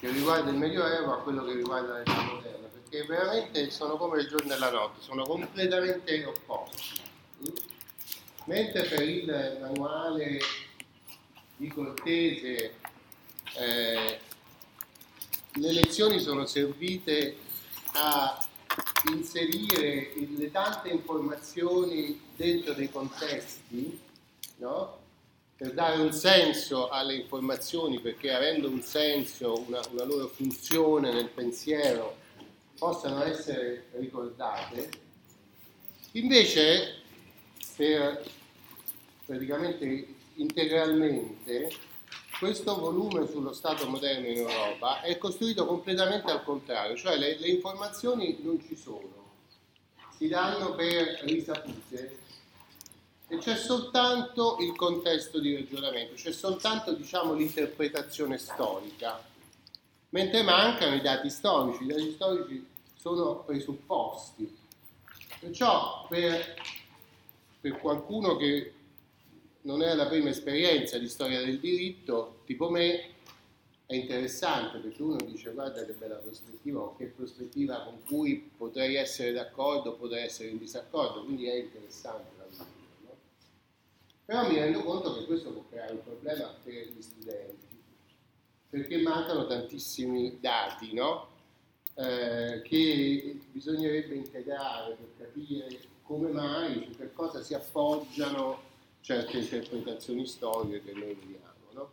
che riguarda il Medioevo a quello che riguarda l'età moderna, perché veramente sono come il giorno e la notte, sono completamente opposti. Mentre per il manuale di Cortese eh, le lezioni sono servite a inserire le tante informazioni dentro dei contesti, no? Per dare un senso alle informazioni, perché avendo un senso, una, una loro funzione nel pensiero, possano essere ricordate. Invece, per praticamente integralmente, questo volume sullo Stato moderno in Europa è costruito completamente al contrario, cioè le, le informazioni non ci sono, si danno per risapute e c'è soltanto il contesto di ragionamento, c'è soltanto diciamo, l'interpretazione storica, mentre mancano i dati storici, i dati storici sono presupposti. Perciò per, per qualcuno che non è la prima esperienza di storia del diritto, tipo me, è interessante perché uno dice guarda che bella prospettiva o che prospettiva con cui potrei essere d'accordo potrei essere in disaccordo, quindi è interessante? Però mi rendo conto che questo può creare un problema per gli studenti, perché mancano tantissimi dati no? eh, che bisognerebbe integrare per capire come mai, su che cosa si appoggiano certe interpretazioni storiche che noi vediamo. No?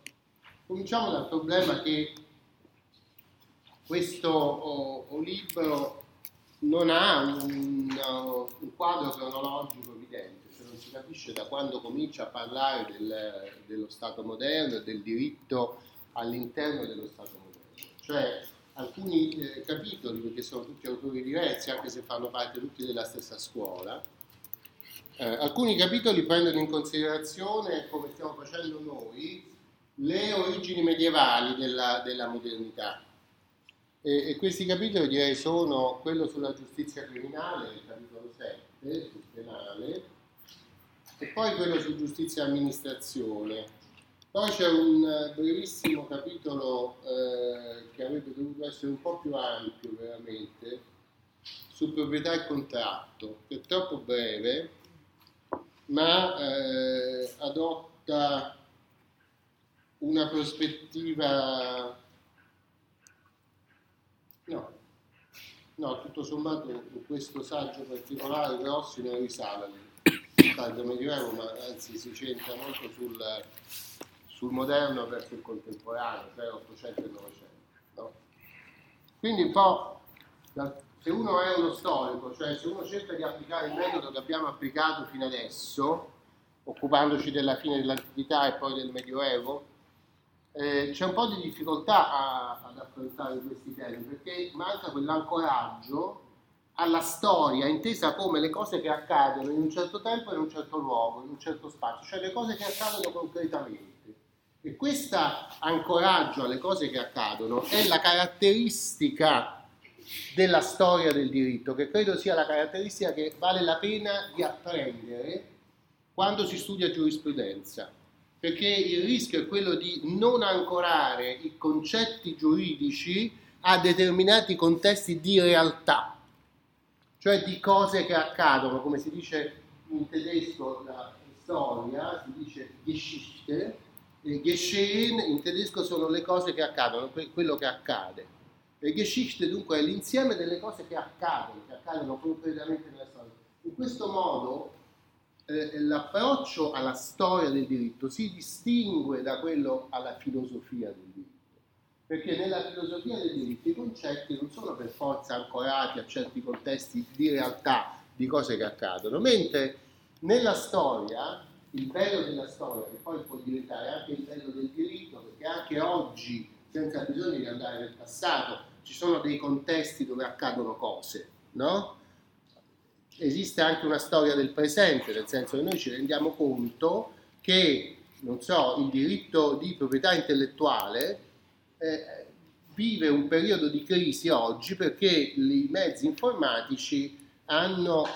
Cominciamo dal problema che questo oh, oh, libro non ha un, un, quadro cronologico evidente, non si capisce da quando comincia a parlare del, dello Stato moderno e del diritto all'interno dello Stato moderno. Cioè alcuni eh, capitoli, perché sono tutti autori diversi, anche se fanno parte tutti della stessa scuola, eh, alcuni capitoli prendono in considerazione, come stiamo facendo noi, le origini medievali della, della modernità. E, e, questi capitoli direi sono quello sulla giustizia criminale, il capitolo 7, sul penale, e poi quello su giustizia e amministrazione. Poi c'è un brevissimo capitolo eh, che avrebbe dovuto essere un po' più ampio veramente, su proprietà e contratto, che è troppo breve, ma eh, adotta una prospettiva no, no, tutto sommato questo saggio particolare Rossi non risale al tardo medioevo, ma anzi si centra molto sul, sul moderno verso il contemporaneo, cioè 800 e 900. No? Quindi un po' se uno è uno storico, cioè se uno cerca di applicare il metodo che abbiamo applicato fino adesso, occupandoci della fine dell'antichità e poi del Medioevo, eh, c'è un po' di difficoltà a, ad affrontare questi temi perché manca quell'ancoraggio alla storia intesa come le cose che accadono in un certo tempo, in un certo luogo, in un certo spazio, cioè le cose che accadono concretamente. E questo ancoraggio alle cose che accadono è la caratteristica della storia del diritto, che credo sia la caratteristica che vale la pena di apprendere quando si studia giurisprudenza, perché il rischio è quello di non ancorare i concetti giuridici a determinati contesti di realtà, cioè di cose che accadono, come si dice in tedesco la storia, si dice Geschichte, e Geschehen in tedesco sono le cose che accadono, quello che accade. E Geschichte dunque è l'insieme delle cose che accadono, che accadono concretamente nella storia. In questo modo eh, l'approccio alla storia del diritto si distingue da quello alla filosofia del diritto. Perché nella filosofia del diritto i concetti non sono per forza ancorati a certi contesti di realtà, di cose che accadono, mentre nella storia, il bello della storia, che poi può diventare anche il bello del diritto, perché anche oggi, senza bisogno di andare nel passato, ci sono dei contesti dove accadono cose, no? Esiste anche una storia del presente, nel senso che noi ci rendiamo conto che, non so, il diritto di proprietà intellettuale eh, vive un periodo di crisi oggi perché i mezzi informatici hanno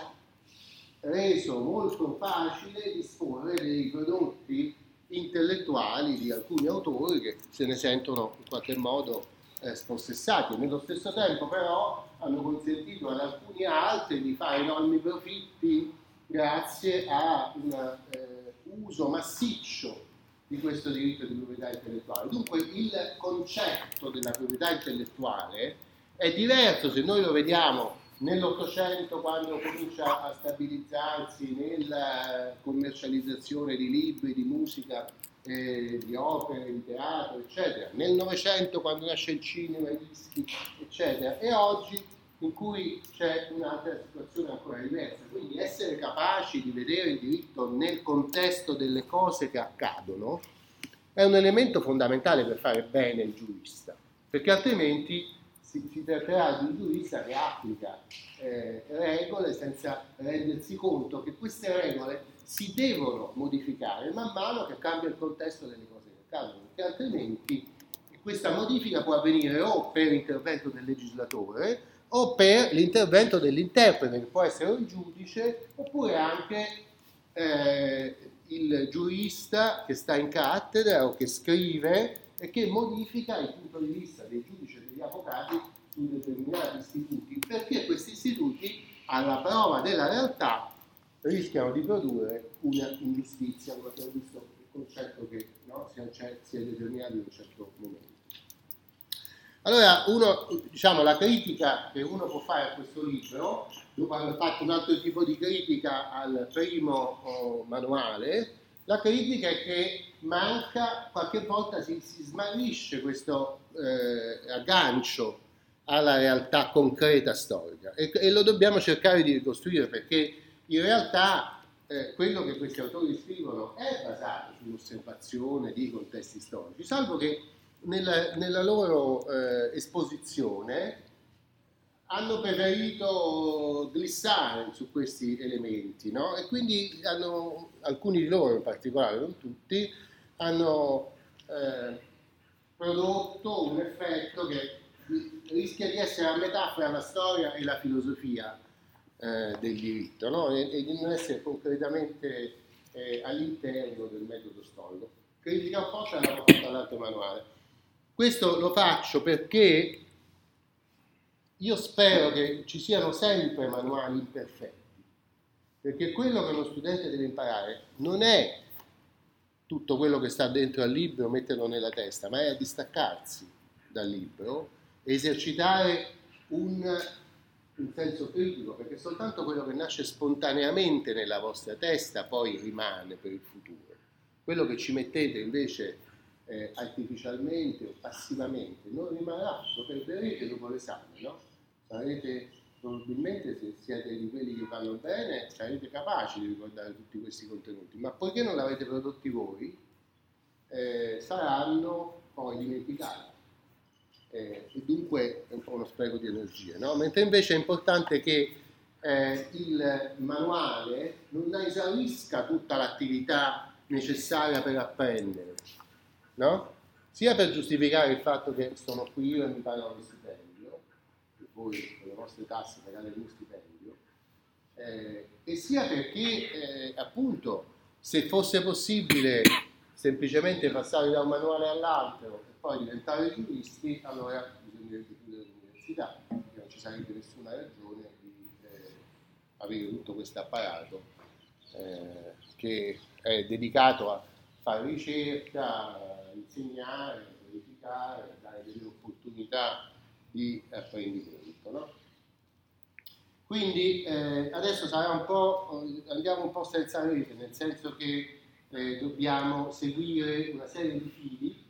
reso molto facile disporre dei prodotti intellettuali di alcuni autori che se ne sentono in qualche modo eh, spossessati. Nello stesso tempo però hanno consentito ad alcuni altri di fare enormi profitti grazie a un eh, uso massiccio di questo diritto di proprietà intellettuale. Dunque il concetto della proprietà intellettuale è diverso se noi lo vediamo nell'Ottocento quando comincia a stabilizzarsi nella commercializzazione di libri, di musica, eh, di opere, di teatro, eccetera, nel Novecento quando nasce il cinema, i dischi, eccetera, e oggi in cui c'è un'altra situazione ancora diversa. Quindi essere capaci di vedere il diritto nel contesto delle cose che accadono è un elemento fondamentale per fare bene il giurista, perché altrimenti si, si tratterà di un giurista che applica eh, regole senza rendersi conto che queste regole si devono modificare man mano che cambia il contesto delle cose che accadono, perché altrimenti questa modifica può avvenire o per intervento del legislatore o per l'intervento dell'interprete, che può essere un giudice, oppure anche eh, il giurista che sta in cattedra o che scrive e che modifica il punto di vista dei giudici e degli avvocati su determinati istituti, perché questi istituti, alla prova della realtà, rischiano di produrre una ingiustizia, come abbiamo visto il concetto che no, si, è, si è determinato in un certo momento. Allora, uno, diciamo, la critica che uno può fare a questo libro, dopo aver fatto un altro tipo di critica al primo oh, manuale, la critica è che manca, qualche volta si, si smarrisce questo eh, aggancio alla realtà concreta storica. E, e, lo dobbiamo cercare di ricostruire perché in realtà eh, quello che questi autori scrivono è basato sull'osservazione di contesti storici, salvo che nella, nella loro eh, esposizione hanno preferito glissare su questi elementi, no? E quindi hanno, alcuni di loro in particolare, non tutti, hanno eh, prodotto un effetto che rischia di essere a metà fra la storia e la filosofia eh, del diritto, no? e, e, di non essere concretamente eh, all'interno del metodo storico. Critica opposta l'abbiamo fatta all'altro manuale. Questo lo faccio perché io spero che ci siano sempre manuali imperfetti, perché quello che uno studente deve imparare non è tutto quello che sta dentro al libro, metterlo nella testa, ma è a distaccarsi dal libro, esercitare un, un senso critico, perché soltanto quello che nasce spontaneamente nella vostra testa poi rimane per il futuro. Quello che ci mettete invece eh, artificialmente o passivamente non rimarrà, lo perderete dopo l'esame, no? Sarete probabilmente se siete di quelli che fanno bene, sarete capaci di ricordare tutti questi contenuti, ma poiché non l'avete prodotti voi, eh, saranno poi dimenticati. Eh, e dunque è un po' uno spreco di energie, no? Mentre invece è importante che eh, il manuale non esaurisca tutta l'attività necessaria per apprendere, no? sia per giustificare il fatto che sono qui io e mi pagano lo stipendio, e voi con le vostre tasse pagate mio stipendio, eh, e sia perché eh, appunto se fosse possibile semplicemente passare da un manuale all'altro e poi diventare giuristi, allora bisognerebbe chiudere l'università, perché non ci sarebbe nessuna ragione di eh, avere tutto questo apparato eh, che è dedicato a fare ricerca, insegnare, verificare, dare delle opportunità di apprendimento. No? Quindi eh, adesso un andiamo un po' senza rete, nel senso che eh, dobbiamo seguire una serie di fili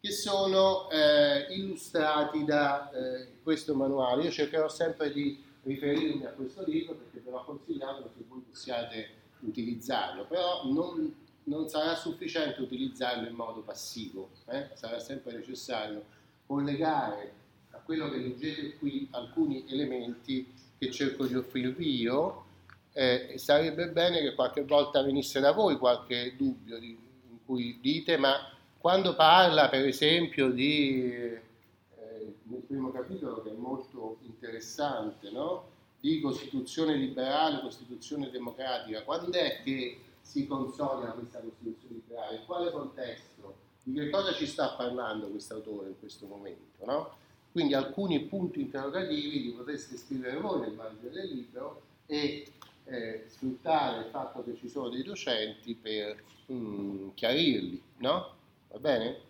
che sono eh, illustrati da eh, questo manuale. Io cercherò sempre di riferirmi a questo libro perché ve l'ho consigliato perché voi possiate utilizzarlo, però non non sarà sufficiente utilizzarlo in modo passivo, eh? sarà sempre necessario collegare a quello che leggete qui alcuni elementi che cerco di offrirvi io eh, sarebbe bene che qualche volta venisse da voi qualche dubbio di, in cui dite ma quando parla per esempio di eh, nel primo capitolo che è molto interessante no? di Costituzione liberale, Costituzione democratica, quando è che si consolida questa Costituzione liberale? In quale contesto? Di che cosa ci sta parlando questo autore in questo momento? No? Quindi alcuni punti interrogativi li potreste scrivere voi nel margine del libro e eh, sfruttare il fatto che ci sono dei docenti per mm, chiarirli, no? Va bene?